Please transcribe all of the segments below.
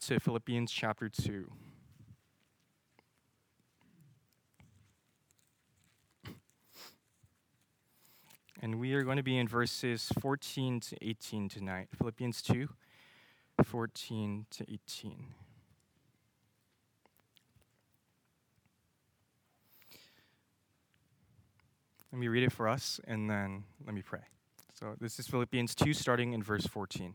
to Philippians chapter 2. And we are going to be in verses 14 to 18 tonight. Philippians 2, 14 to 18. Let me read it for us and then let me pray. So this is Philippians 2, starting in verse 14.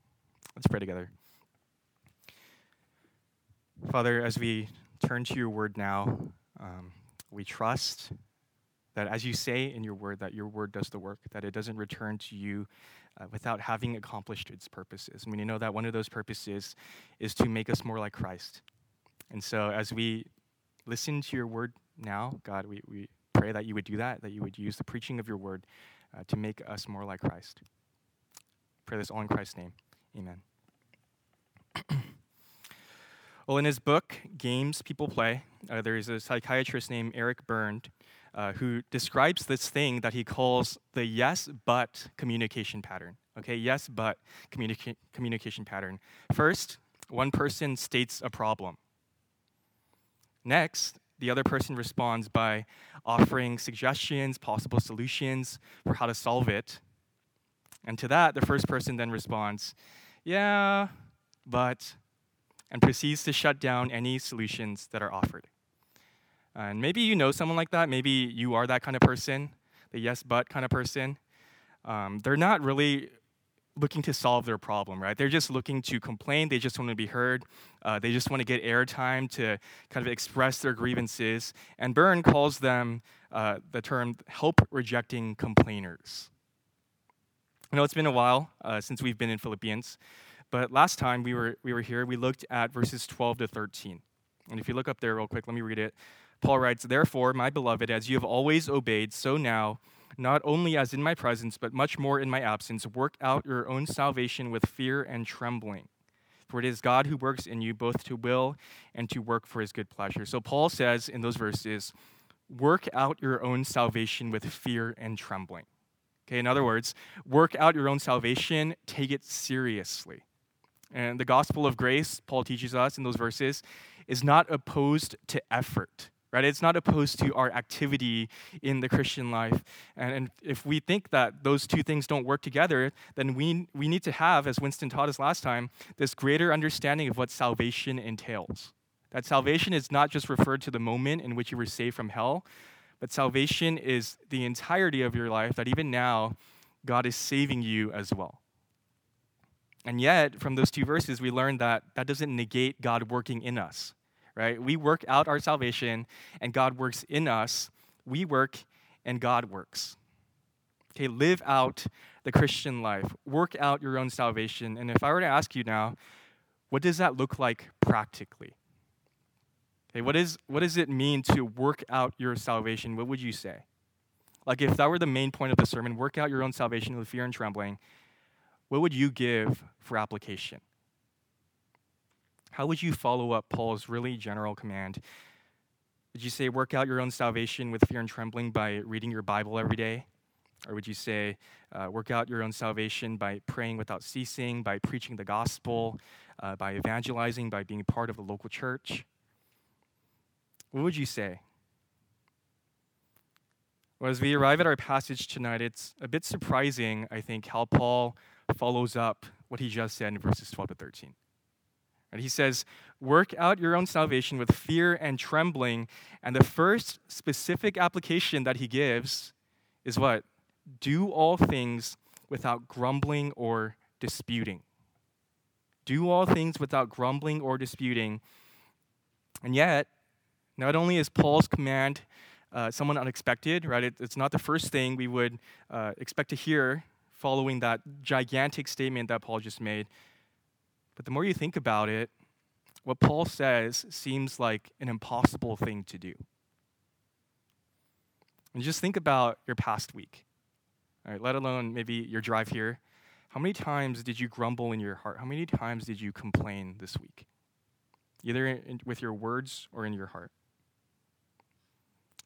Let's pray together. Father, as we turn to your word now, um, we trust that as you say in your word, that your word does the work, that it doesn't return to you uh, without having accomplished its purposes. I mean, you know that one of those purposes is to make us more like Christ. And so as we listen to your word now, God, we, we pray that you would do that, that you would use the preaching of your word uh, to make us more like Christ. Pray this all in Christ's name. Amen. well, in his book, Games People Play, uh, there is a psychiatrist named Eric Berne uh, who describes this thing that he calls the yes but communication pattern. Okay, yes but communica- communication pattern. First, one person states a problem. Next, the other person responds by offering suggestions, possible solutions for how to solve it. And to that, the first person then responds, Yeah, but, and proceeds to shut down any solutions that are offered. And maybe you know someone like that. Maybe you are that kind of person, the yes, but kind of person. Um, they're not really looking to solve their problem, right? They're just looking to complain. They just want to be heard. Uh, they just want to get airtime to kind of express their grievances. And Berne calls them uh, the term help rejecting complainers. I know it's been a while uh, since we've been in Philippians, but last time we were, we were here, we looked at verses 12 to 13. And if you look up there real quick, let me read it. Paul writes, Therefore, my beloved, as you have always obeyed, so now, not only as in my presence, but much more in my absence, work out your own salvation with fear and trembling. For it is God who works in you both to will and to work for his good pleasure. So Paul says in those verses, work out your own salvation with fear and trembling. Okay, in other words, work out your own salvation, take it seriously. And the gospel of grace, Paul teaches us in those verses, is not opposed to effort right? It's not opposed to our activity in the Christian life. And, and, if we think that those two things don't work together, then we, we need to have, as Winston taught us last time, this greater understanding of what salvation entails. That salvation is not just referred to the moment in which you were saved from hell, but salvation is the entirety of your life, that even now, God is saving you as well. And yet, from those two verses, we learn that that doesn't negate God working in us right? We work out our salvation and God works in us. We work and God works. Okay, live out the Christian life. Work out your own salvation. And if I were to ask you now, what does that look like practically? Okay, what, is, what does it mean to work out your salvation? What would you say? Like, if that were the main point of the sermon, work out your own salvation with fear and trembling, what would you give for application? How would you follow up Paul's really general command? Would you say, work out your own salvation with fear and trembling by reading your Bible every day? Or would you say, uh, work out your own salvation by praying without ceasing, by preaching the gospel, uh, by evangelizing, by being part of the local church? What would you say? Well, as we arrive at our passage tonight, it's a bit surprising, I think, how Paul follows up what he just said in verses 12 to 13. And he says, Work out your own salvation with fear and trembling. And the first specific application that he gives is what? Do all things without grumbling or disputing. Do all things without grumbling or disputing. And yet, not only is Paul's command uh, someone unexpected, right? It, it's not the first thing we would uh, expect to hear following that gigantic statement that Paul just made. But the more you think about it, what Paul says seems like an impossible thing to do. And just think about your past week, all right, let alone maybe your drive here. How many times did you grumble in your heart? How many times did you complain this week? Either in, with your words or in your heart.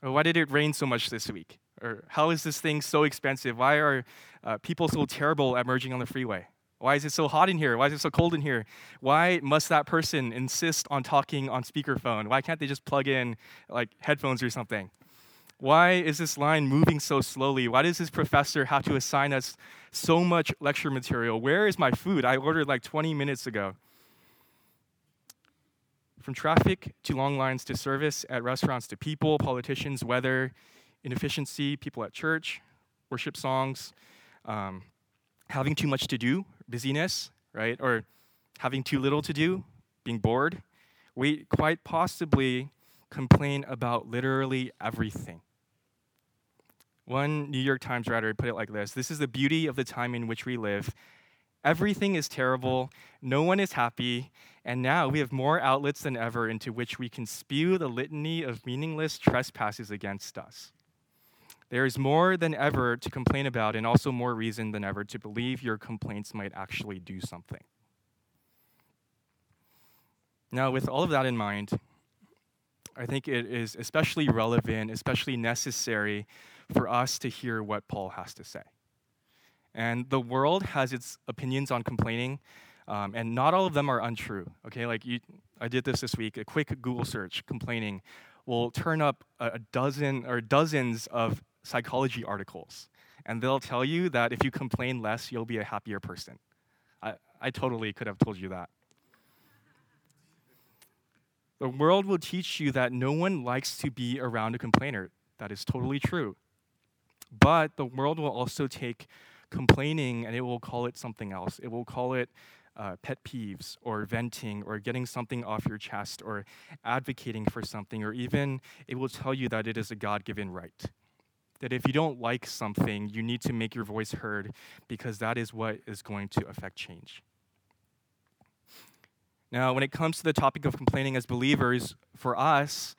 Oh, why did it rain so much this week? Or how is this thing so expensive? Why are uh, people so terrible at merging on the freeway? Why is it so hot in here? Why is it so cold in here? Why must that person insist on talking on speakerphone? Why can't they just plug in like headphones or something? Why is this line moving so slowly? Why does this professor have to assign us so much lecture material? Where is my food? I ordered like 20 minutes ago. From traffic to long lines to service at restaurants to people, politicians, weather, inefficiency, people at church, worship songs, um, having too much to do, busyness, right? Or having too little to do, being bored. We quite possibly complain about literally everything. One New York Times writer put it like this This is the beauty of the time in which we live. Everything is terrible, no one is happy, and now we have more outlets than ever into which we can spew the litany of meaningless trespasses against us. There is more than ever to complain about, and also more reason than ever to believe your complaints might actually do something. Now, with all of that in mind, I think it is especially relevant, especially necessary for us to hear what Paul has to say. And the world has its opinions on complaining, um, and not all of them are untrue. Okay, like you, I did this this week. A quick Google search, complaining, will turn up a, a dozen or dozens of psychology articles, and they'll tell you that if you complain less, you'll be a happier person. I, I totally could have told you that. The world will teach you that no one likes to be around a complainer. That is totally true. But the world will also take complaining and it will call it something else. It will call it uh, pet peeves or venting or getting something off your chest or advocating for something, or even it will tell you that it is a God given right. That if you don't like something, you need to make your voice heard because that is what is going to affect change. Now, when it comes to the topic of complaining as believers, for us,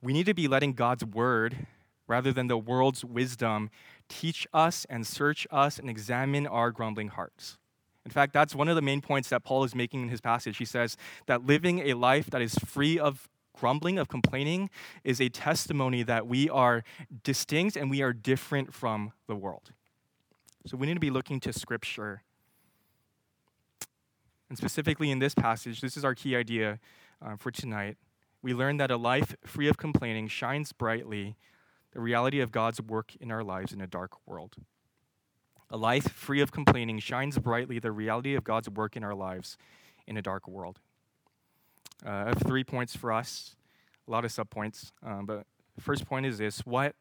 we need to be letting God's word, rather than the world's wisdom, teach us and search us and examine our grumbling hearts. In fact, that's one of the main points that Paul is making in his passage. He says that living a life that is free of grumbling, of complaining, is a testimony that we are distinct and we are different from the world. So we need to be looking to Scripture and specifically in this passage, this is our key idea uh, for tonight. We learn that a life free of complaining shines brightly the reality of God's work in our lives in a dark world. A life free of complaining shines brightly the reality of God's work in our lives in a dark world. Uh, have three points for us, a lot of subpoints, um, but first point is this what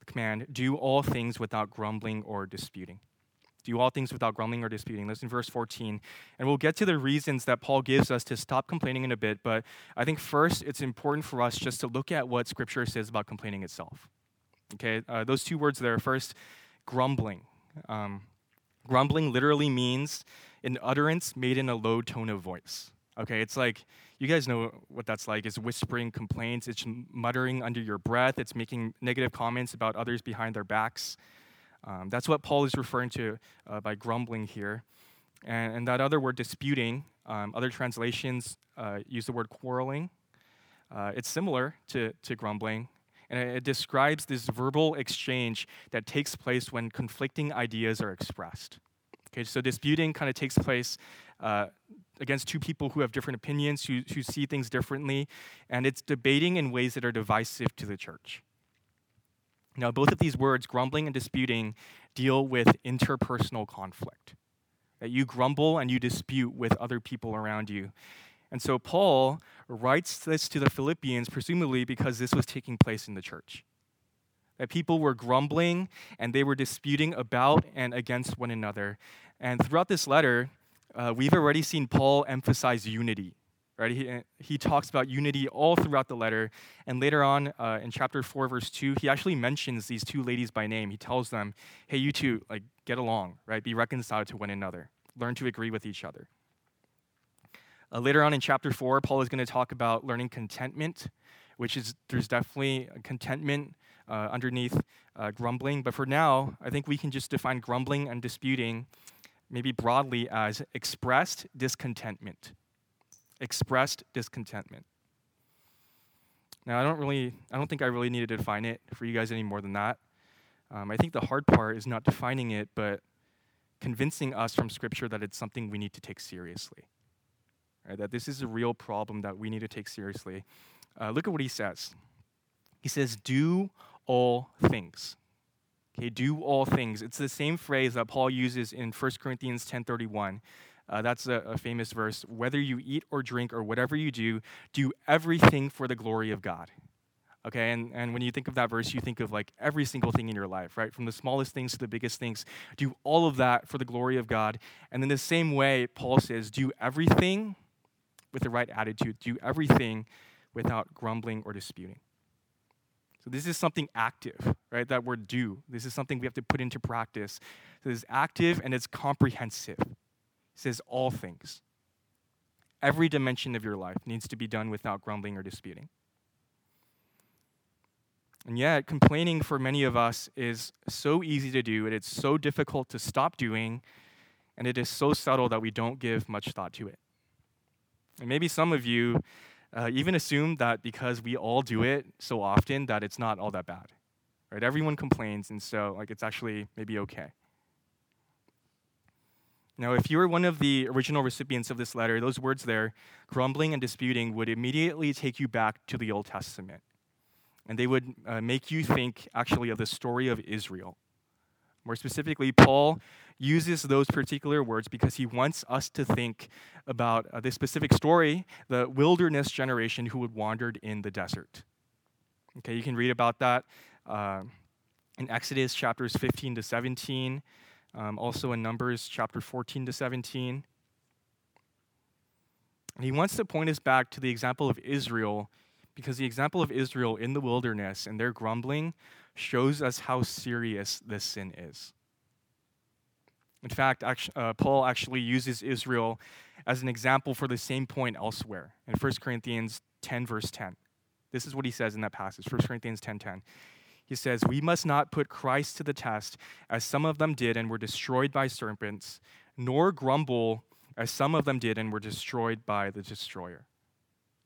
the command do all things without grumbling or disputing do all things without grumbling or disputing. Listen, verse 14. And we'll get to the reasons that Paul gives us to stop complaining in a bit, but I think first it's important for us just to look at what Scripture says about complaining itself. Okay, uh, those two words there. First, grumbling. Um, grumbling literally means an utterance made in a low tone of voice. Okay, it's like, you guys know what that's like. It's whispering complaints, it's muttering under your breath, it's making negative comments about others behind their backs. Um, that's what Paul is referring to uh, by grumbling here. And, and, that other word, disputing, um, other translations uh, use the word quarreling. Uh, it's similar to, to grumbling, and it, it, describes this verbal exchange that takes place when conflicting ideas are expressed. Okay, so disputing kind of takes place uh, against two people who have different opinions, who, who see things differently, and it's debating in ways that are divisive to the church. Now, both of these words, grumbling and disputing, deal with interpersonal conflict. That you grumble and you dispute with other people around you. And so Paul writes this to the Philippians, presumably because this was taking place in the church. That people were grumbling and they were disputing about and against one another. And throughout this letter, uh, we've already seen Paul emphasize unity right? He, he talks about unity all throughout the letter. And later on uh, in chapter 4, verse 2, he actually mentions these two ladies by name. He tells them, hey, you two, like, get along, right? Be reconciled to one another. Learn to agree with each other. Uh, later on in chapter 4, Paul is going to talk about learning contentment, which is there's definitely contentment uh, underneath uh, grumbling. But for now, I think we can just define grumbling and disputing maybe broadly as expressed discontentment. Expressed discontentment. Now, I don't really, I don't think I really need to define it for you guys any more than that. Um, I think the hard part is not defining it, but convincing us from Scripture that it's something we need to take seriously. Right? That this is a real problem that we need to take seriously. Uh, look at what he says. He says, "Do all things." Okay, do all things. It's the same phrase that Paul uses in 1 Corinthians 10:31. Uh, that's a, a famous verse. Whether you eat or drink or whatever you do, do everything for the glory of God. Okay, and, and when you think of that verse, you think of like every single thing in your life, right? From the smallest things to the biggest things. Do all of that for the glory of God. And in the same way, Paul says, do everything with the right attitude, do everything without grumbling or disputing. So this is something active, right? That word do. This is something we have to put into practice. So it's active and it's comprehensive. It says all things. Every dimension of your life needs to be done without grumbling or disputing. And yet, complaining for many of us is so easy to do, and it's so difficult to stop doing, and it is so subtle that we don't give much thought to it. And maybe some of you uh, even assume that because we all do it so often, that it's not all that bad. Right? Everyone complains, and so like it's actually maybe okay. Now, if you were one of the original recipients of this letter, those words there, grumbling and disputing, would immediately take you back to the Old Testament and they would uh, make you think actually of the story of Israel. More specifically, Paul uses those particular words because he wants us to think about uh, this specific story, the wilderness generation who had wandered in the desert. Okay, you can read about that uh, in Exodus chapters 15 to 17, um, also in Numbers chapter 14 to 17. And he wants to point us back to the example of Israel because the example of Israel in the wilderness and their grumbling shows us how serious this sin is. In fact, uh, Paul actually uses Israel as an example for the same point elsewhere in 1 Corinthians 10, verse 10. This is what he says in that passage, 1 Corinthians 10 10. He says, We must not put Christ to the test, as some of them did and were destroyed by serpents, nor grumble, as some of them did and were destroyed by the destroyer.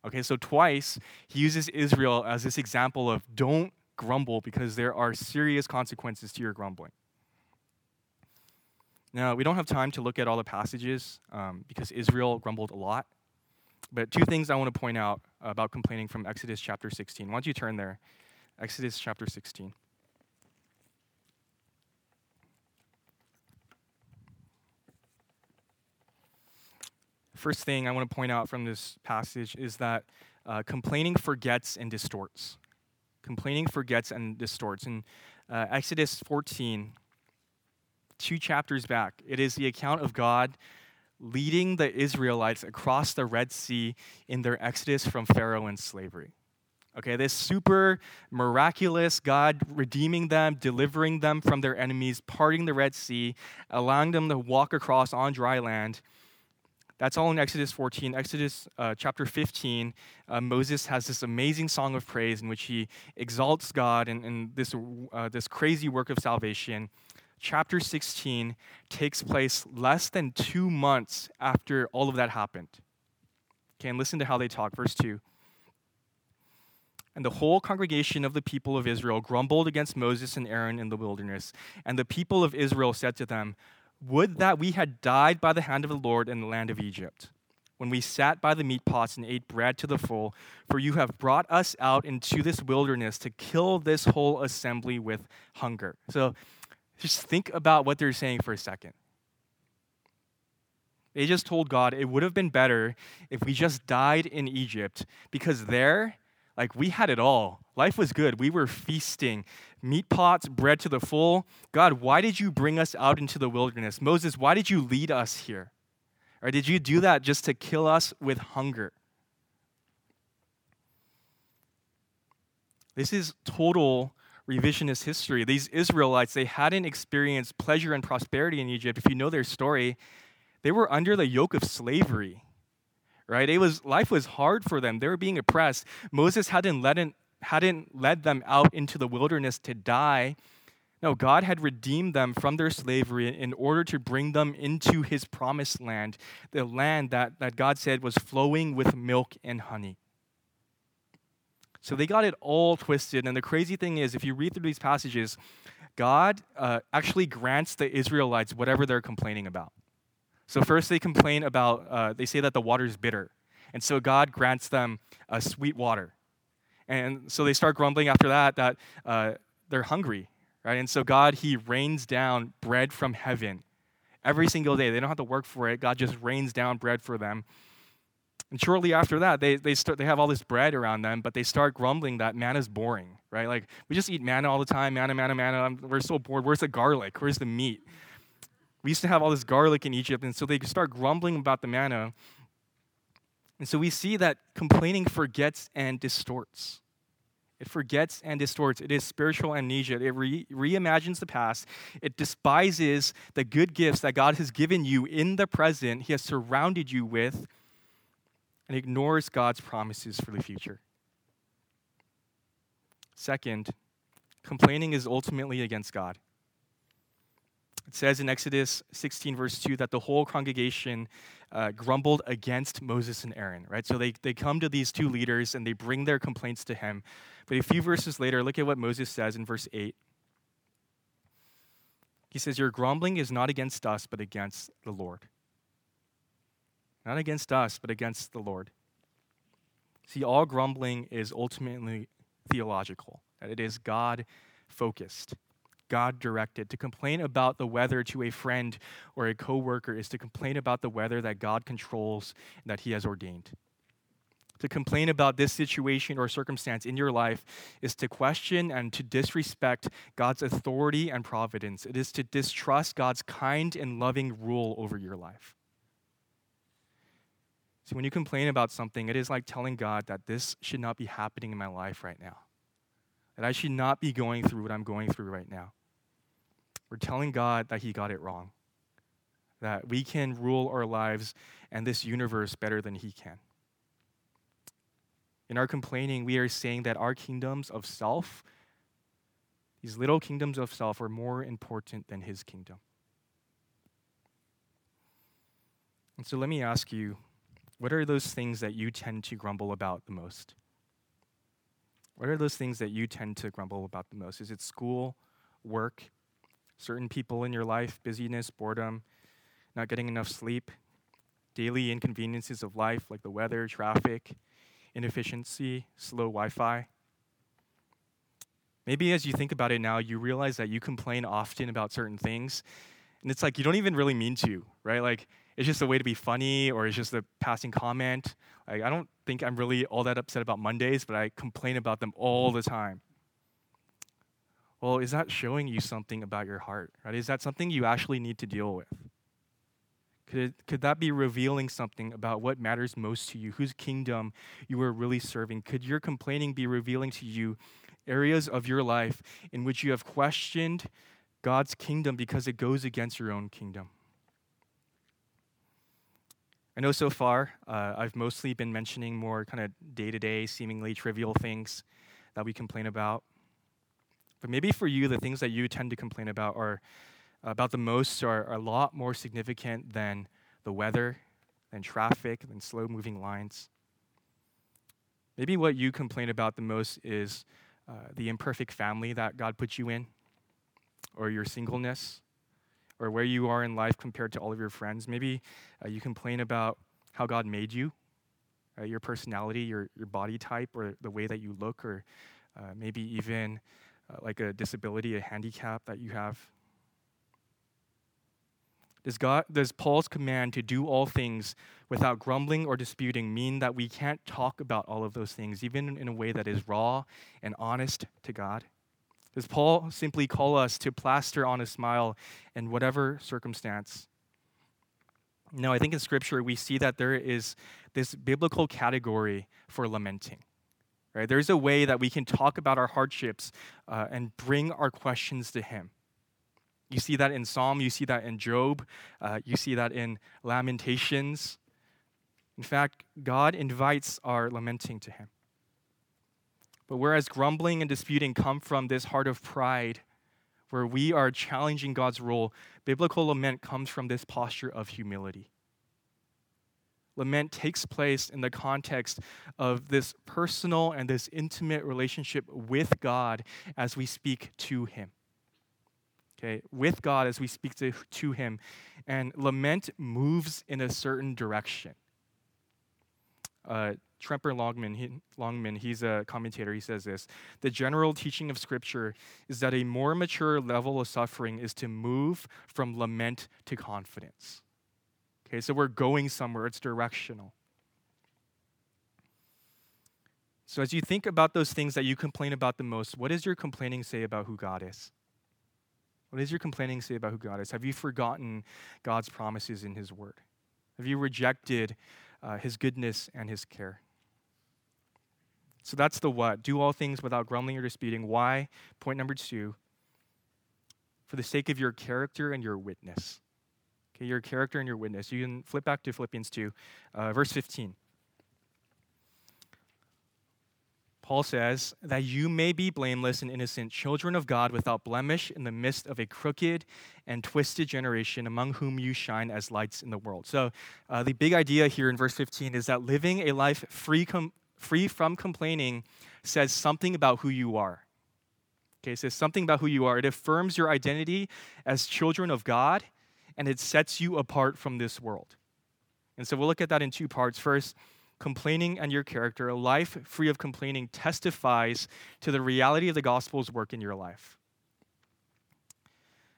Okay, so twice he uses Israel as this example of don't grumble because there are serious consequences to your grumbling. Now, we don't have time to look at all the passages um, because Israel grumbled a lot. But two things I want to point out about complaining from Exodus chapter 16. Why don't you turn there? Exodus chapter 16. First thing I want to point out from this passage is that uh, complaining forgets and distorts. Complaining forgets and distorts. In uh, Exodus 14, two chapters back, it is the account of God leading the Israelites across the Red Sea in their exodus from Pharaoh and slavery. Okay, this super miraculous God redeeming them, delivering them from their enemies, parting the Red Sea, allowing them to walk across on dry land. That's all in Exodus 14. Exodus uh, chapter 15, uh, Moses has this amazing song of praise in which he exalts God and, and this, uh, this crazy work of salvation. Chapter 16 takes place less than two months after all of that happened. Okay, and listen to how they talk. Verse 2. And the whole congregation of the people of Israel grumbled against Moses and Aaron in the wilderness. And the people of Israel said to them, would that we had died by the hand of the Lord in the land of Egypt, when we sat by the meat pots and ate bread to the full, for you have brought us out into this wilderness to kill this whole assembly with hunger. So just think about what they're saying for a second. They just told God it would have been better if we just died in Egypt because there like we had it all. Life was good. We were feasting, meat pots, bread to the full. God, why did you bring us out into the wilderness? Moses, why did you lead us here? Or did you do that just to kill us with hunger? This is total revisionist history. These Israelites, they hadn't experienced pleasure and prosperity in Egypt. If you know their story, they were under the yoke of slavery right? It was life was hard for them. They were being oppressed. Moses hadn't led, in, hadn't led them out into the wilderness to die. No, God had redeemed them from their slavery in order to bring them into his promised land, the land that, that God said was flowing with milk and honey. So they got it all twisted. And the crazy thing is, if you read through these passages, God uh, actually grants the Israelites whatever they're complaining about. So first they complain about, uh, they say that the water is bitter. And so God grants them a sweet water. And so they start grumbling after that that uh, they're hungry, right? And so God, He rains down bread from heaven every single day. They don't have to work for it. God just rains down bread for them. And shortly after that, they, they, start, they have all this bread around them, but they start grumbling that manna's boring, right? Like, we just eat manna all the time, manna, manna, manna. I'm, we're so bored. Where's the garlic? Where's the meat? We used to have all this garlic in Egypt, and so they start grumbling about the manna. And so we see that complaining forgets and distorts. It forgets and distorts. It is spiritual amnesia. It re- reimagines the past. It despises the good gifts that God has given you in the present, He has surrounded you with, and ignores God's promises for the future. Second, complaining is ultimately against God. It says in Exodus 16, verse 2, that the whole congregation uh, grumbled against Moses and Aaron, right? So they, they come to these two leaders and they bring their complaints to him. But a few verses later, look at what Moses says in verse 8. He says, Your grumbling is not against us, but against the Lord. Not against us, but against the Lord. See, all grumbling is ultimately theological, that it is God focused. God directed. To complain about the weather to a friend or a coworker is to complain about the weather that God controls and that He has ordained. To complain about this situation or circumstance in your life is to question and to disrespect God's authority and providence. It is to distrust God's kind and loving rule over your life. See, when you complain about something, it is like telling God that this should not be happening in my life right now that I should not be going through what I'm going through right now. We're telling God that He got it wrong, that we can rule our lives and this universe better than He can. In our complaining, we are saying that our kingdoms of self, these little kingdoms of self, are more important than His kingdom. And so let me ask you what are those things that you tend to grumble about the most? What are those things that you tend to grumble about the most? Is it school, work, certain people in your life, busyness, boredom, not getting enough sleep, daily inconveniences of life like the weather, traffic, inefficiency, slow Wi Fi? Maybe as you think about it now, you realize that you complain often about certain things, and it's like you don't even really mean to, right? Like it's just a way to be funny or it's just a passing comment. Like, I don't think I'm really all that upset about Mondays, but I complain about them all the time. Well, is that showing you something about your heart? Right? Is that something you actually need to deal with? Could, it, could that be revealing something about what matters most to you, whose kingdom you are really serving? Could your complaining be revealing to you areas of your life in which you have questioned God's kingdom because it goes against your own kingdom? I know so far uh, I've mostly been mentioning more kind of day to day, seemingly trivial things that we complain about. But maybe for you, the things that you tend to complain about are about the most are, are a lot more significant than the weather, than traffic, than slow moving lines. Maybe what you complain about the most is uh, the imperfect family that God put you in, or your singleness, or where you are in life compared to all of your friends. Maybe uh, you complain about how God made you, uh, your personality, your, your body type, or the way that you look, or uh, maybe even uh, like a disability, a handicap that you have. Does, God, does Paul's command to do all things without grumbling or disputing mean that we can't talk about all of those things, even in a way that is raw and honest to God? Does Paul simply call us to plaster on a smile in whatever circumstance? No, I think in Scripture we see that there is this biblical category for lamenting. Right? There's a way that we can talk about our hardships uh, and bring our questions to Him. You see that in Psalm, you see that in Job, uh, you see that in Lamentations. In fact, God invites our lamenting to Him. But whereas grumbling and disputing come from this heart of pride, where we are challenging God's rule, biblical lament comes from this posture of humility. Lament takes place in the context of this personal and this intimate relationship with God as we speak to Him. Okay, with God as we speak to, to Him. And lament moves in a certain direction. Uh, Tremper Longman, he, Longman, he's a commentator, he says this The general teaching of Scripture is that a more mature level of suffering is to move from lament to confidence. Okay, so we're going somewhere, it's directional. So, as you think about those things that you complain about the most, what does your complaining say about who God is? What does your complaining say about who God is? Have you forgotten God's promises in His Word? Have you rejected uh, His goodness and His care? So that's the what. Do all things without grumbling or disputing. Why? Point number two. For the sake of your character and your witness. Okay, your character and your witness. You can flip back to Philippians 2, uh, verse 15. Paul says, that you may be blameless and innocent, children of God without blemish in the midst of a crooked and twisted generation among whom you shine as lights in the world. So, uh, the big idea here in verse 15 is that living a life free, com- free from complaining says something about who you are. Okay, it says something about who you are. It affirms your identity as children of God and it sets you apart from this world. And so we'll look at that in two parts. First, complaining and your character. A life free of complaining testifies to the reality of the gospel's work in your life.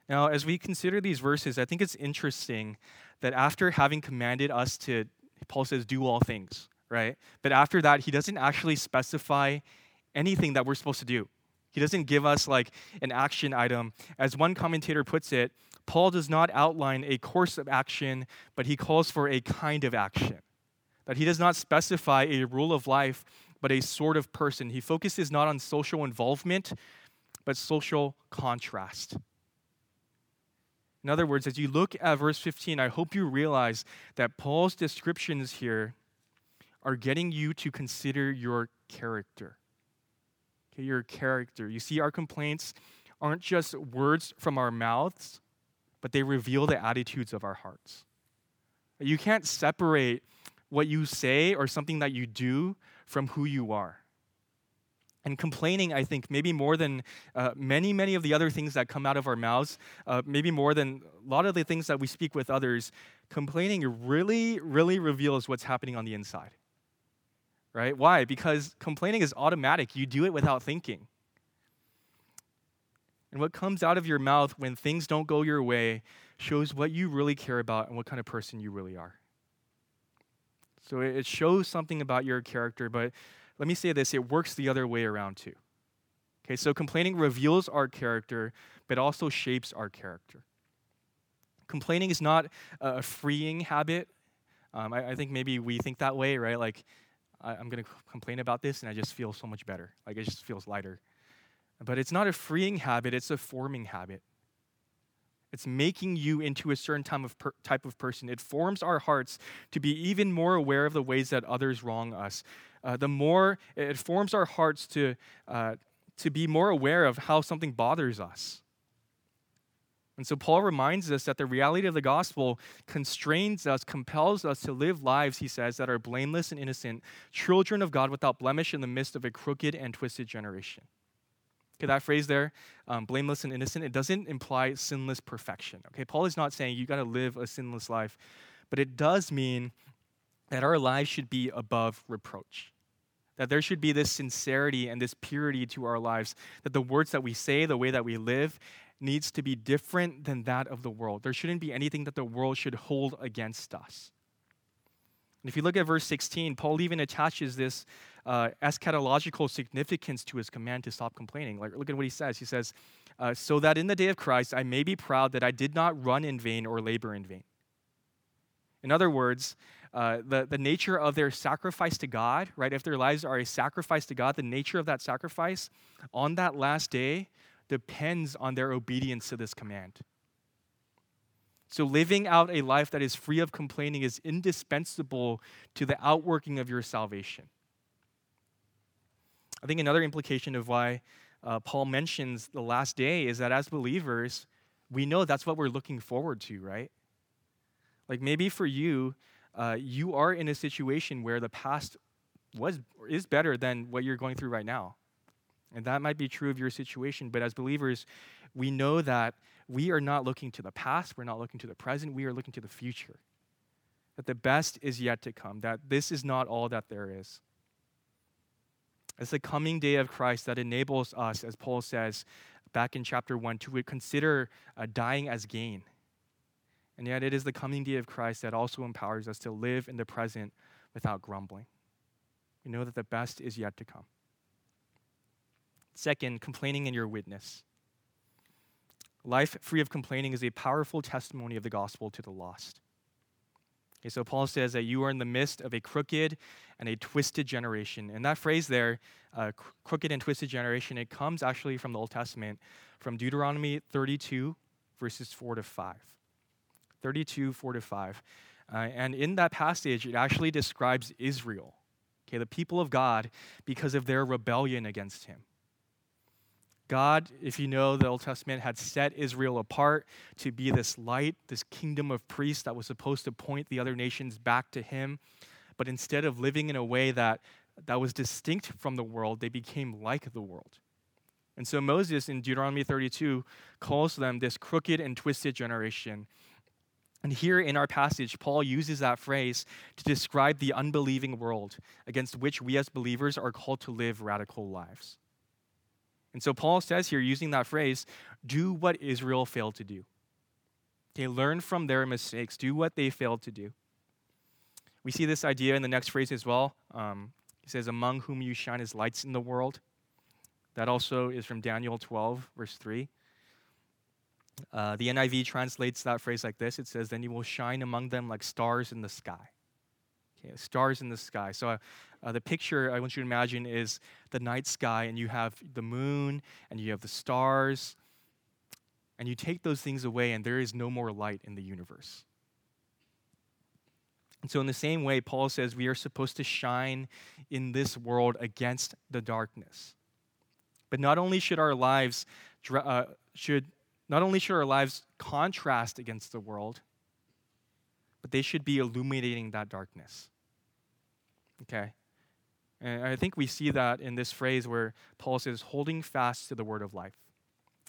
Now, as we consider these verses, I think it's interesting that after having commanded us to, Paul says, do all things right? But after that, he doesn't actually specify anything that we're supposed to do. He doesn't give us like an action item. As one commentator puts it, Paul does not outline a course of action, but he calls for a kind of action. That he does not specify a rule of life, but a sort of person. He focuses not on social involvement, but social contrast. In other words, as you look at verse 15, I hope you realize that Paul's descriptions here are getting you to consider your character. Okay, your character. You see, our complaints aren't just words from our mouths, but they reveal the attitudes of our hearts. You can't separate what you say or something that you do from who you are. And complaining, I think, maybe more than uh, many, many of the other things that come out of our mouths, uh, maybe more than a lot of the things that we speak with others, complaining really, really reveals what's happening on the inside right? Why? Because complaining is automatic, you do it without thinking. And what comes out of your mouth when things don't go your way shows what you really care about and what kind of person you really are. So it shows something about your character, but let me say this it works the other way around too. Okay, so complaining reveals our character, but also shapes our character. Complaining is not a freeing habit. Um, I, I think maybe we think that way, right? Like, I, am going to complain about this and I just feel so much better. Like it just feels lighter. But it's not a freeing habit, it's a forming habit. It's making you into a certain type of, per, type of person. It forms our hearts to be even more aware of the ways that others wrong us. Uh, the more it forms our hearts to, uh, to be more aware of how something bothers us. And so Paul reminds us that the reality of the gospel constrains us, compels us to live lives, he says, that are blameless and innocent, children of God without blemish in the midst of a crooked and twisted generation. Okay, that phrase there, um, blameless and innocent, it doesn't imply sinless perfection. Okay, Paul is not saying you got to live a sinless life, but it does mean that our lives should be above reproach. That there should be this sincerity and this purity to our lives, that the words that we say, the way that we live, needs to be different than that of the world. There shouldn't be anything that the world should hold against us. And if you look at verse 16, Paul even attaches this uh, eschatological significance to his command to stop complaining. Like, look at what he says. He says, uh, So that in the day of Christ I may be proud that I did not run in vain or labor in vain. In other words, uh, the, the nature of their sacrifice to God, right? If their lives are a sacrifice to God, the nature of that sacrifice on that last day depends on their obedience to this command. So, living out a life that is free of complaining is indispensable to the outworking of your salvation. I think another implication of why uh, Paul mentions the last day is that as believers, we know that's what we're looking forward to, right? Like maybe for you, uh, you are in a situation where the past was is better than what you're going through right now. And that might be true of your situation, but as believers, we know that we are not looking to the past, we're not looking to the present, we are looking to the future. That the best is yet to come, that this is not all that there is. It's the coming day of Christ that enables us, as Paul says back in chapter 1, to consider uh, dying as gain. And yet, it is the coming day of Christ that also empowers us to live in the present without grumbling. We know that the best is yet to come. Second, complaining in your witness. Life free of complaining is a powerful testimony of the gospel to the lost. Okay, so Paul says that you are in the midst of a crooked and a twisted generation. And that phrase there, uh, crooked and twisted generation, it comes actually from the Old Testament, from Deuteronomy 32, verses 4 to 5. 32, 4 to 5. Uh, and in that passage, it actually describes Israel, okay, the people of God, because of their rebellion against him. God, if you know the Old Testament, had set Israel apart to be this light, this kingdom of priests that was supposed to point the other nations back to Him. But instead of living in a way that, that was distinct from the world, they became like the world. And so Moses in Deuteronomy 32 calls them this crooked and twisted generation. And here in our passage, Paul uses that phrase to describe the unbelieving world against which we as believers are called to live radical lives. And so Paul says here, using that phrase, do what Israel failed to do. Okay, learn from their mistakes, do what they failed to do. We see this idea in the next phrase as well. Um, he says, Among whom you shine as lights in the world. That also is from Daniel 12, verse 3. Uh, the NIV translates that phrase like this it says, Then you will shine among them like stars in the sky. Okay, stars in the sky. So uh, uh, the picture I want you to imagine is the night sky, and you have the moon, and you have the stars, and you take those things away, and there is no more light in the universe. And so, in the same way, Paul says we are supposed to shine in this world against the darkness. But not only should our lives uh, should not only should our lives contrast against the world, but they should be illuminating that darkness. Okay? And I think we see that in this phrase where Paul says, holding fast to the word of life.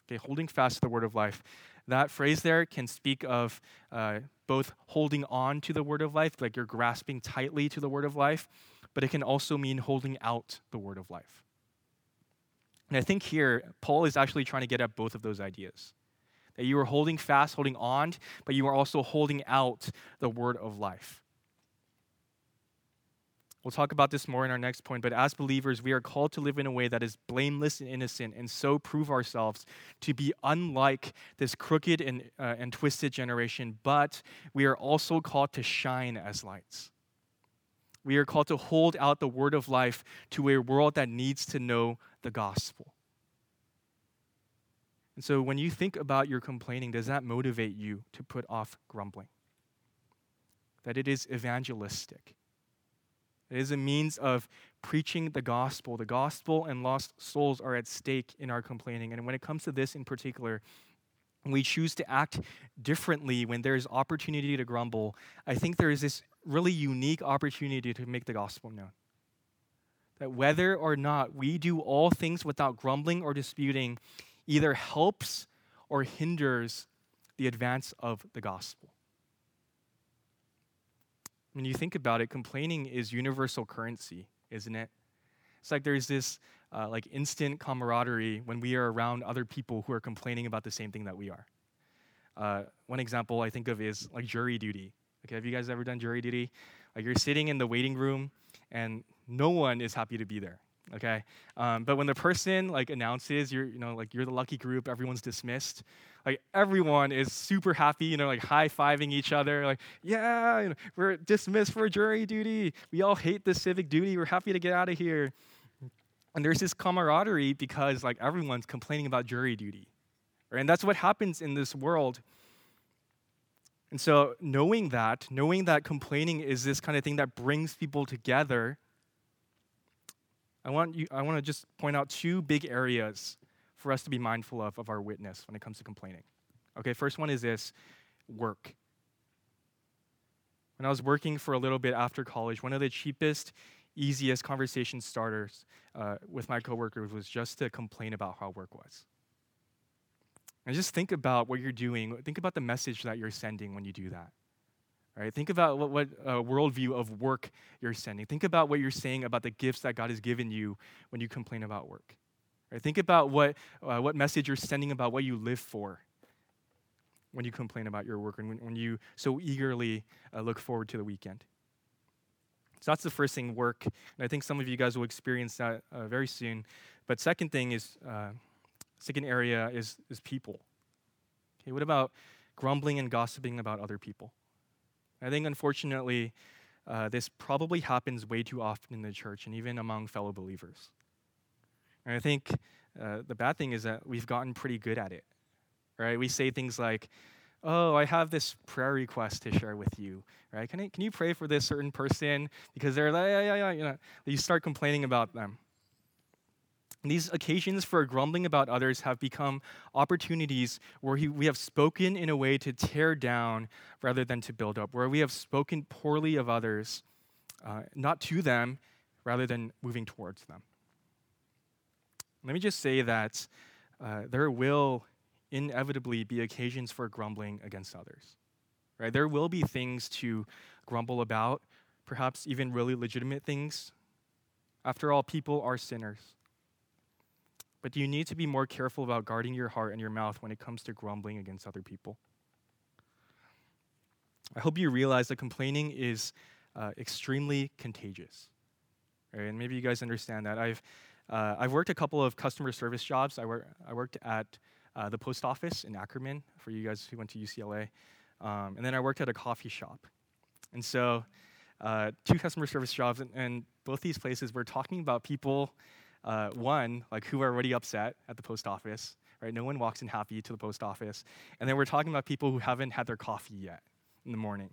Okay, holding fast to the word of life. That phrase there can speak of uh, both holding on to the word of life, like you're grasping tightly to the word of life, but it can also mean holding out the word of life. And I think here, Paul is actually trying to get at both of those ideas. That you are holding fast, holding on, but you are also holding out the word of life. We'll talk about this more in our next point, but as believers, we are called to live in a way that is blameless and innocent, and so prove ourselves to be unlike this crooked and, uh, and twisted generation, but we are also called to shine as lights. We are called to hold out the word of life to a world that needs to know the gospel. And so, when you think about your complaining, does that motivate you to put off grumbling? That it is evangelistic it is a means of preaching the gospel. The gospel and lost souls are at stake in our complaining. And when it comes to this in particular, we choose to act differently when there is opportunity to grumble. I think there is this really unique opportunity to make the gospel known. That whether or not we do all things without grumbling or disputing either helps or hinders the advance of the gospel when you think about it, complaining is universal currency, isn't it? It's like there's this uh, like instant camaraderie when we are around other people who are complaining about the same thing that we are. Uh, one example I think of is like jury duty. Okay, have you guys ever done jury duty? Like you're sitting in the waiting room and no one is happy to be there. Okay, um, but when the person like announces you're you know like you're the lucky group, everyone's dismissed like everyone is super happy, you know, like high fiving each other, like, yeah, you know, we're dismissed for jury duty. We all hate this civic duty. We're happy to get out of here. And there's this camaraderie because like everyone's complaining about jury duty. Right? And that's what happens in this world. And so, knowing that, knowing that complaining is this kind of thing that brings people together, I want, you, I want to just point out two big areas for us to be mindful of of our witness when it comes to complaining. Okay, first one is this work. When I was working for a little bit after college, one of the cheapest, easiest conversation starters uh, with my coworkers was just to complain about how work was. And just think about what you're doing. Think about the message that you're sending when you do that. Right? Think about what, what uh, worldview of work you're sending. Think about what you're saying about the gifts that God has given you when you complain about work. Right? Think about what, uh, what message you're sending about what you live for when you complain about your work and when, when you so eagerly uh, look forward to the weekend. So that's the first thing, work. And I think some of you guys will experience that uh, very soon. But second thing is, uh, second area is, is people. Okay, what about grumbling and gossiping about other people? I think unfortunately, uh, this probably happens way too often in the church and even among fellow believers. And I think uh, the bad thing is that we've gotten pretty good at it right? We say things like, oh, I have this prayer request to share with you, right? Can, I, can you pray for this certain person? Because they're like, yeah, yeah, yeah, you know, you start complaining about them. And these occasions for grumbling about others have become opportunities where he, we have spoken in a way to tear down rather than to build up, where we have spoken poorly of others, uh, not to them, rather than moving towards them. Let me just say that uh, there will inevitably be occasions for grumbling against others. Right? There will be things to grumble about, perhaps even really legitimate things. After all, people are sinners. But you need to be more careful about guarding your heart and your mouth when it comes to grumbling against other people? I hope you realize that complaining is uh, extremely contagious. Right? And maybe you guys understand that. I've, uh, I've worked a couple of customer service jobs. I, wor- I worked at uh, the post office in Ackerman for you guys who went to UCLA. Um, and then I worked at a coffee shop. And so, uh, two customer service jobs, and, and, both these places were talking about people, uh, one, like who are already upset at the post office, right? No one walks in happy to the post office. And then we're talking about people who haven't had their coffee yet in the morning.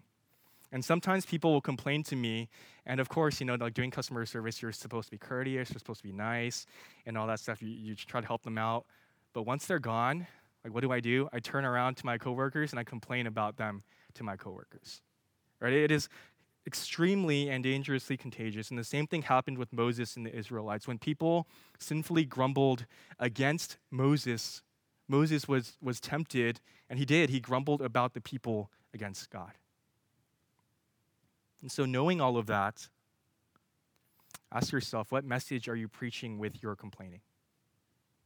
And sometimes people will complain to me, and of course, you know, like doing customer service, you're supposed to be courteous, you're supposed to be nice, and all that stuff. You, you try to help them out. But once they're gone, like what do I do? I turn around to my coworkers and I complain about them to my coworkers. Right? It is extremely and dangerously contagious. And the same thing happened with Moses and the Israelites. When people sinfully grumbled against Moses, Moses was, was tempted, and he did. He grumbled about the people against God. And so, knowing all of that, ask yourself what message are you preaching with your complaining?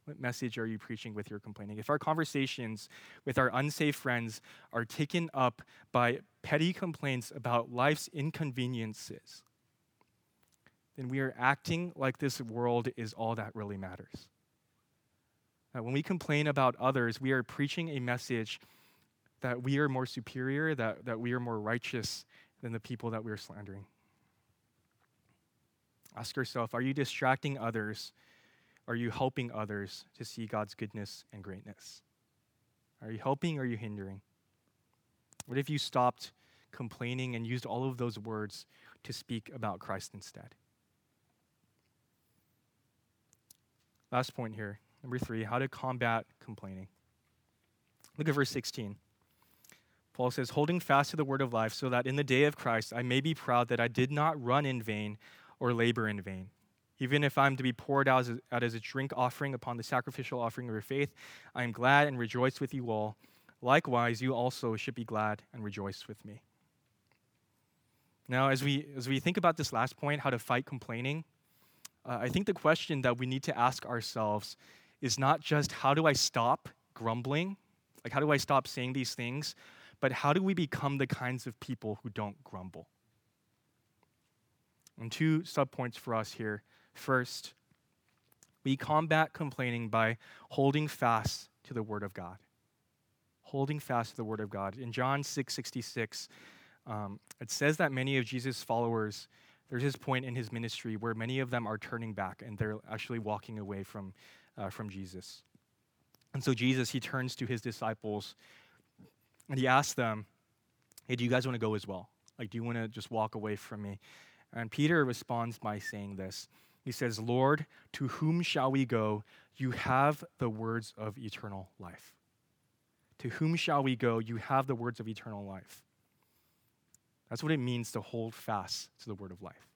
What message are you preaching with your complaining? If our conversations with our unsafe friends are taken up by petty complaints about life's inconveniences, then we are acting like this world is all that really matters. Now, when we complain about others, we are preaching a message that we are more superior, that, that we are more righteous than the people that we're slandering. Ask yourself are you distracting others are you helping others to see God's goodness and greatness? Are you helping or are you hindering? What if you stopped complaining and used all of those words to speak about Christ instead? Last point here, number three, how to combat complaining. Look at verse 16. Paul says, holding fast to the word of life, so that in the day of Christ I may be proud that I did not run in vain or labor in vain. Even if I'm to be poured out as, a, out as a drink offering upon the sacrificial offering of your faith, I am glad and rejoice with you all. Likewise, you also should be glad and rejoice with me. Now, as we, as we think about this last point, how to fight complaining, uh, I think the question that we need to ask ourselves is not just how do I stop grumbling? Like, how do I stop saying these things? But how do we become the kinds of people who don't grumble? And two subpoints for us here. First, we combat complaining by holding fast to the Word of God. Holding fast to the Word of God. In John 6 66, um, it says that many of Jesus' followers, there's this point in his ministry where many of them are turning back and they're actually walking away from, uh, from Jesus. And so Jesus, he turns to his disciples and he asks them, Hey, do you guys want to go as well? Like, do you want to just walk away from me? And Peter responds by saying this He says, Lord, to whom shall we go? You have the words of eternal life. To whom shall we go? You have the words of eternal life. That's what it means to hold fast to the word of life.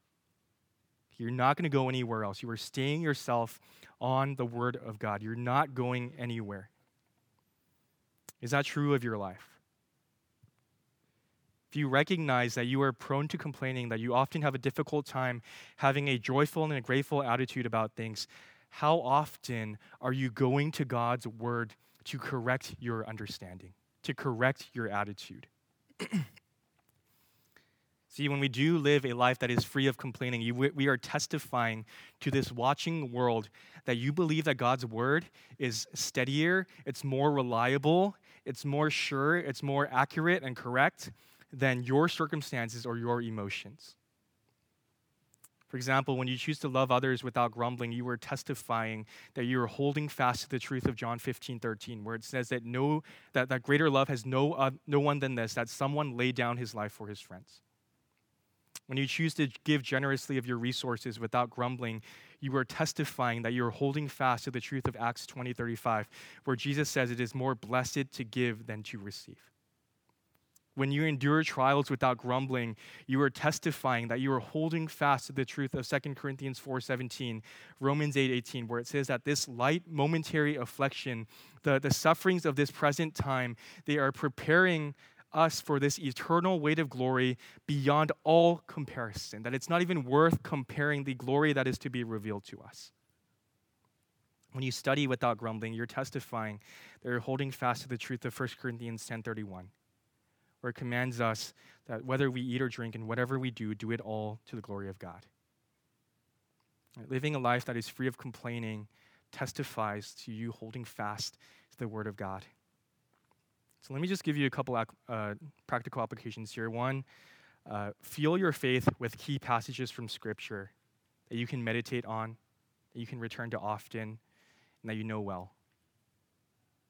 You're not going to go anywhere else. You are staying yourself on the word of God. You're not going anywhere. Is that true of your life? If you recognize that you are prone to complaining, that you often have a difficult time having a joyful and a grateful attitude about things, how often are you going to God's word to correct your understanding, to correct your attitude? See, when we do live a life that is free of complaining, you, we are testifying to this watching world that you believe that God's word is steadier, it's more reliable, it's more sure, it's more accurate and correct than your circumstances or your emotions. For example, when you choose to love others without grumbling, you are testifying that you are holding fast to the truth of John 15, 13, where it says that no that, that greater love has no, uh, no one than this, that someone laid down his life for his friends. When you choose to give generously of your resources without grumbling, you are testifying that you are holding fast to the truth of Acts 20, 35, where Jesus says it is more blessed to give than to receive. When you endure trials without grumbling, you are testifying that you are holding fast to the truth of 2 Corinthians 4:17, Romans 8:18, where it says that this light momentary affliction, the, the sufferings of this present time, they are preparing us for this eternal weight of glory beyond all comparison, that it's not even worth comparing the glory that is to be revealed to us. When you study without grumbling, you're testifying that you're holding fast to the truth of 1 Corinthians 10:31 where it commands us that whether we eat or drink and whatever we do, do it all to the glory of God. Living a life that is free of complaining testifies to you holding fast to the Word of God. So let me just give you a couple uh, practical applications here. One, uh, fuel your faith with key passages from Scripture that you can meditate on, that you can return to often, and that you know well.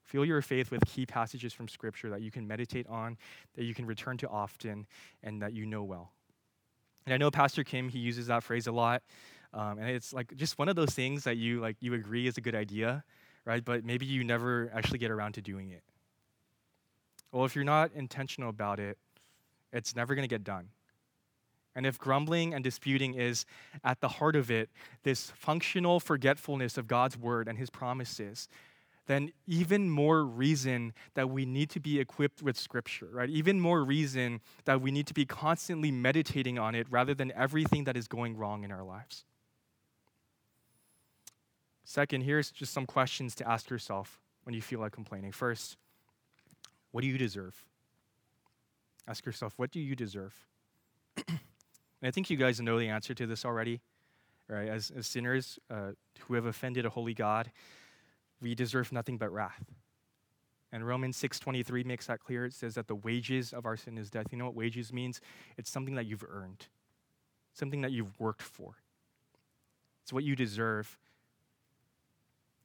Fuel your faith with key passages from Scripture that you can meditate on, that you can return to often, and that you know well. And I know Pastor Kim, he uses that phrase a lot. Um, and it's like just one of those things that you like you agree is a good idea, right? But maybe you never actually get around to doing it. Well, if you're not intentional about it, it's never going to get done. And if grumbling and disputing is at the heart of it, this functional forgetfulness of God's word and his promises, then even more reason that we need to be equipped with Scripture, right? Even more reason that we need to be constantly meditating on it rather than everything that is going wrong in our lives. Second, here's just some questions to ask yourself when you feel like complaining. First, what do you deserve? Ask yourself, what do you deserve? and I think you guys know the answer to this already, right? As, as sinners uh, who have offended a holy God, we deserve nothing but wrath. And Romans 6:23 makes that clear. It says that the wages of our sin is death. You know what wages means? It's something that you've earned. Something that you've worked for. It's what you deserve.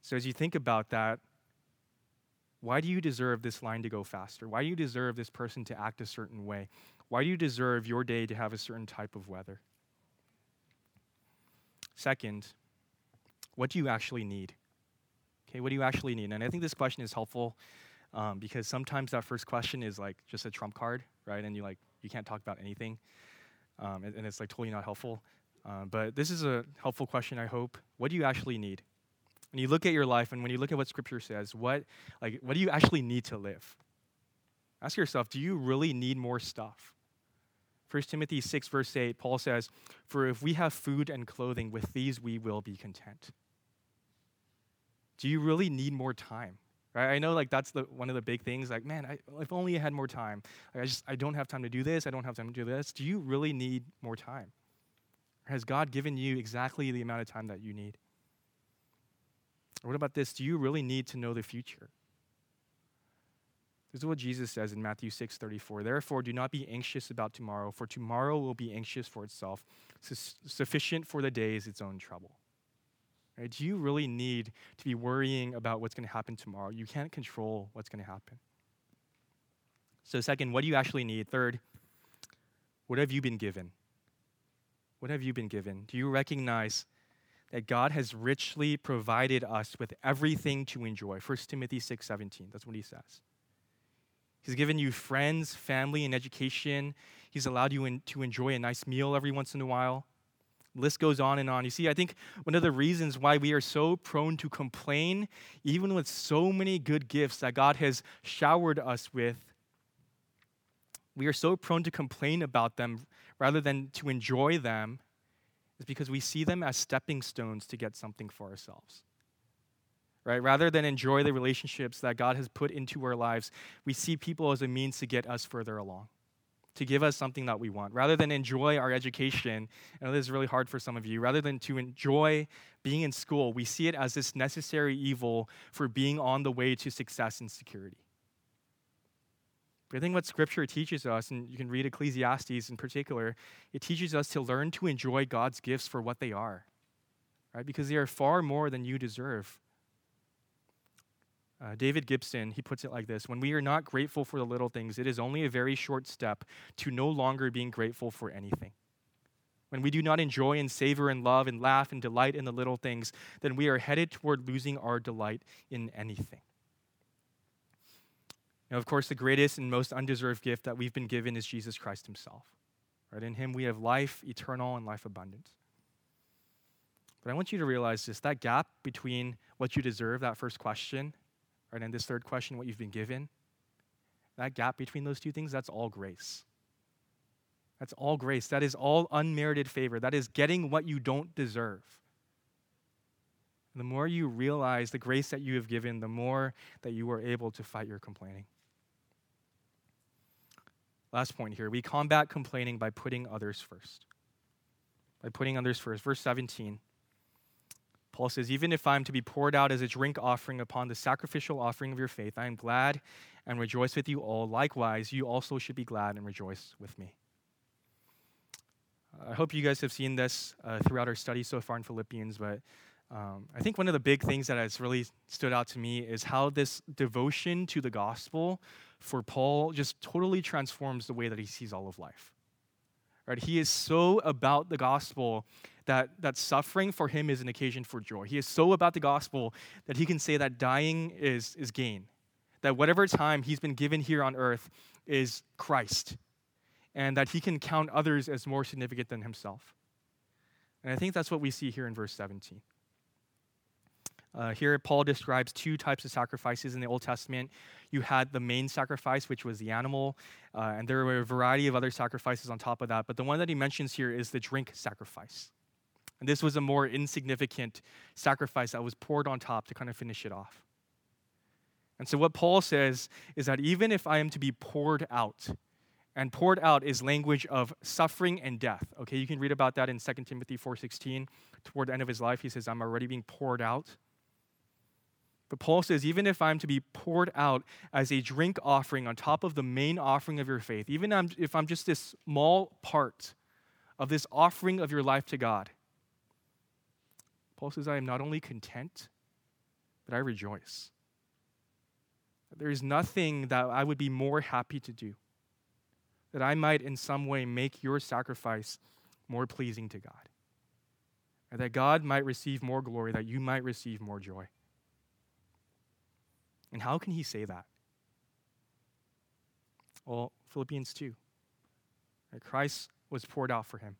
So as you think about that, why do you deserve this line to go faster? Why do you deserve this person to act a certain way? Why do you deserve your day to have a certain type of weather? Second, what do you actually need? Okay, what do you actually need? And I think this question is helpful um, because sometimes that first question is like just a trump card, right? And you like you can't talk about anything, um, and, and, it's like totally not helpful. Uh, but this is a helpful question, I hope. What do you actually need? When you look at your life and when you look at what Scripture says, what like what do you actually need to live? Ask yourself, do you really need more stuff? 1 Timothy 6, verse 8, Paul says, For if we have food and clothing, with these we will be content do you really need more time? Right? I know like that's the one of the big things. Like, man, I, if only I had more time. Like, I just I don't have time to do this. I don't have time to do this. Do you really need more time? Has God given you exactly the amount of time that you need? Or what about this? Do you really need to know the future? This is what Jesus says in Matthew 6 34. Therefore, do not be anxious about tomorrow, for tomorrow will be anxious for itself. Sufficient for the day is its own trouble. Right? Do you really need to be worrying about what's going to happen tomorrow? You can't control what's going to happen. So, second, what do you actually need? Third, what have you been given? What have you been given? Do you recognize that God has richly provided us with everything to enjoy? 1 Timothy 6 17, that's what he says. He's given you friends, family, and education. He's allowed you in, to enjoy a nice meal every once in a while. List goes on and on. You see, I think one of the reasons why we are so prone to complain, even with so many good gifts that God has showered us with, we are so prone to complain about them rather than to enjoy them, is because we see them as stepping stones to get something for ourselves right? Rather than enjoy the relationships that God has put into our lives, we see people as a means to get us further along, to give us something that we want. Rather than enjoy our education, I know this is really hard for some of you, rather than to enjoy being in school, we see it as this necessary evil for being on the way to success and security. But I think what Scripture teaches us, and you can read Ecclesiastes in particular, it teaches us to learn to enjoy God's gifts for what they are, right? Because they are far more than you deserve. Uh, David Gibson, he puts it like this When we are not grateful for the little things, it is only a very short step to no longer being grateful for anything. When we do not enjoy and savor and love and laugh and delight in the little things, then we are headed toward losing our delight in anything. Now, of course, the greatest and most undeserved gift that we've been given is Jesus Christ Himself. Right? In Him, we have life eternal and life abundant. But I want you to realize this that gap between what you deserve, that first question, Right? And this third question, what you've been given, that gap between those two things, that's all grace. That's all grace. That is all unmerited favor. That is getting what you don't deserve. the more you realize the grace that you have given, the more that you are able to fight your complaining. Last point here we combat complaining by putting others first. By putting others first. Verse 17. Paul says, Even if I'm to be poured out as a drink offering upon the sacrificial offering of your faith, I am glad and rejoice with you all. Likewise, you also should be glad and rejoice with me. I hope you guys have seen this uh, throughout our study so far in Philippians, but um, I think one of the big things that has really stood out to me is how this devotion to the gospel for Paul just totally transforms the way that he sees all of life. Right? He is so about the gospel that, that suffering for him is an occasion for joy. He is so about the gospel that he can say that dying is, is gain. That whatever time he's been given here on earth is Christ. And that he can count others as more significant than himself. And I think that's what we see here in verse 17. Uh, here, Paul describes two types of sacrifices in the Old Testament. You had the main sacrifice, which was the animal, uh, and there were a variety of other sacrifices on top of that. But the one that he mentions here is the drink sacrifice. And this was a more insignificant sacrifice that was poured on top to kind of finish it off. And so, what Paul says is that even if I am to be poured out, and poured out is language of suffering and death. Okay, you can read about that in 2 Timothy 4:16. Toward the end of his life, he says, I'm already being poured out. But Paul says, even if I'm to be poured out as a drink offering on top of the main offering of your faith, even if I'm just this small part of this offering of your life to God, Paul says, I am not only content, but I rejoice. There is nothing that I would be more happy to do, that I might in some way make your sacrifice more pleasing to God, and that God might receive more glory, that you might receive more joy. And how can he say that? Well, Philippians 2. That Christ was poured out for him.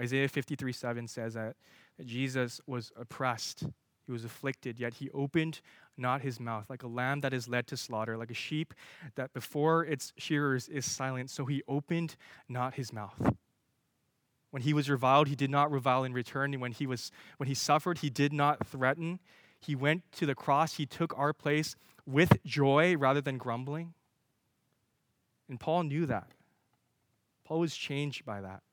Isaiah 53 7 says that Jesus was oppressed, he was afflicted, yet he opened not his mouth, like a lamb that is led to slaughter, like a sheep that before its shearers is silent, so he opened not his mouth. When he was reviled, he did not revile in return. And when he was when he suffered, he did not threaten. He went to the cross, he took our place with joy rather than grumbling. And Paul knew that. Paul was changed by that. That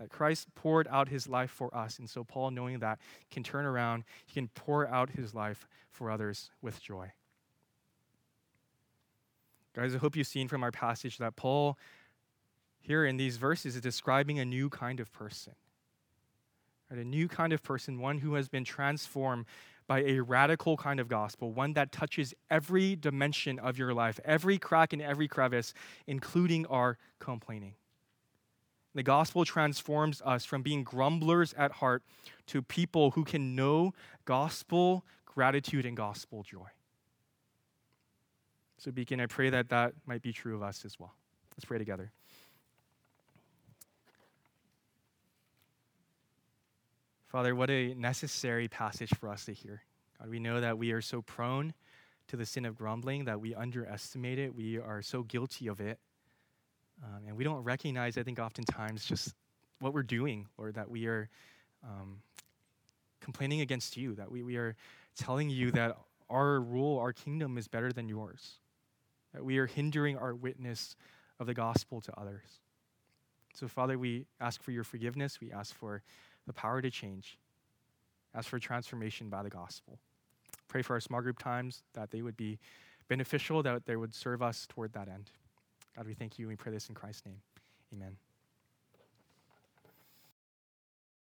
Uh, Christ poured out his life for us. And so, Paul, knowing that, can turn around, he can pour out his life for others with joy. Guys, I hope you've seen from our passage that Paul, here in these verses, is describing a new kind of person. Right? A new kind of person, one who has been transformed by a radical kind of gospel, one that touches every dimension of your life, every crack and every crevice, including our complaining. The gospel transforms us from being grumblers at heart to people who can know gospel gratitude and gospel joy. So, Beacon, I pray that that might be true of us as well. Let's pray together. Father, what a necessary passage for us to hear. God, we know that we are so prone to the sin of grumbling that we underestimate it. We are so guilty of it. Um, and we don't recognize, I think, oftentimes just what we're doing, or that we are um, complaining against you, that we, we are telling you that our rule, our kingdom is better than yours, that we are hindering our witness of the gospel to others. So, Father, we ask for your forgiveness. We ask for the power to change. Ask for transformation by the gospel. Pray for our small group times that they would be beneficial, that they would serve us toward that end. God, we thank you and we pray this in Christ's name. Amen.